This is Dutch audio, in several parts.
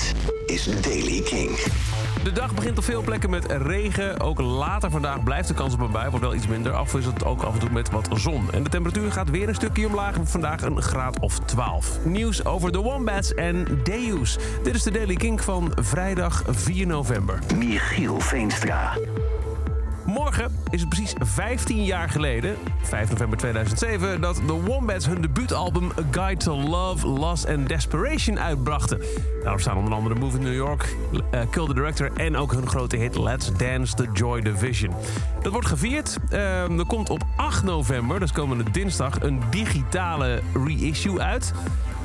Dit is Daily King. De dag begint op veel plekken met regen. Ook later vandaag blijft de kans op een bui. Wordt wel iets minder. Afwisselt ook af en toe met wat zon. En de temperatuur gaat weer een stukje omlaag. Vandaag een graad of 12. Nieuws over de Wombats en Deus. Dit is de Daily King van vrijdag 4 november. Michiel Veenstra. Morgen is het precies 15 jaar geleden, 5 november 2007, dat de Wombats hun debuutalbum A Guide to Love, Loss and Desperation uitbrachten. Daarop staan onder andere Move in New York, uh, Kill the Director en ook hun grote hit Let's Dance the Joy Division. Dat wordt gevierd. Uh, er komt op 8 november, dus komende dinsdag, een digitale reissue uit.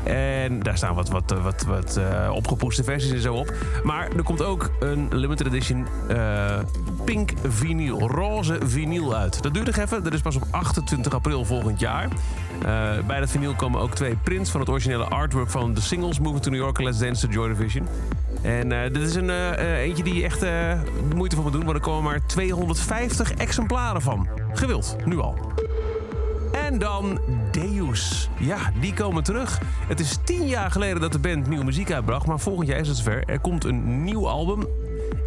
En daar staan wat, wat, wat, wat uh, opgepoetste versies en zo op. Maar er komt ook een limited edition uh, pink vinyl, roze vinyl uit. Dat duurt nog even. Dat is pas op 28 april volgend jaar. Uh, bij dat vinyl komen ook twee prints van het originele artwork van de singles Moving to New York Let's Dance to Joy Division. En uh, dit is een uh, eentje die echt de moeite voor me doen, want er komen maar 250 exemplaren van. Gewild, nu al. En dan Deus. Ja, die komen terug. Het is tien jaar geleden dat de band nieuwe muziek uitbracht, maar volgend jaar is het zover. Er komt een nieuw album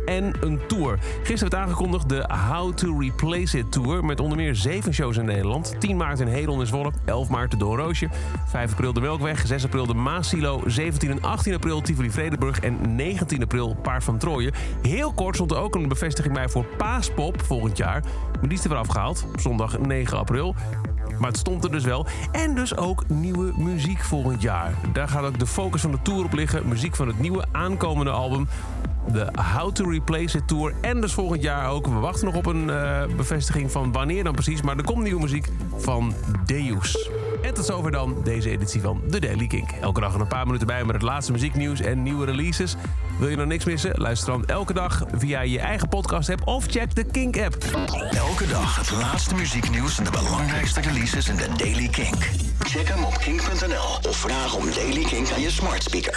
en een tour. Gisteren werd aangekondigd de How to Replace It Tour... met onder meer zeven shows in Nederland. 10 maart in Hedel in Zwolle, 11 maart de Doornroosje... 5 april de Melkweg, 6 april de Maasilo... 17 en 18 april Tivoli Vredenburg en 19 april Paard van Trooien. Heel kort stond er ook een bevestiging bij voor Paaspop volgend jaar. Maar die is er weer afgehaald, zondag 9 april. Maar het stond er dus wel. En dus ook nieuwe muziek volgend jaar. Daar gaat ook de focus van de tour op liggen. Muziek van het nieuwe aankomende album. De How to Replace It Tour. En dus volgend jaar ook. We wachten nog op een uh, bevestiging van wanneer dan precies. Maar er komt nieuwe muziek van Deus. En tot zover dan deze editie van The Daily Kink. Elke dag een paar minuten bij met het laatste muzieknieuws en nieuwe releases. Wil je nog niks missen? Luister dan elke dag via je eigen podcast app of check de Kink app. Elke dag het laatste muzieknieuws en de belangrijkste releases in The Daily Kink. Check hem op kink.nl of vraag om Daily Kink aan je smart speaker.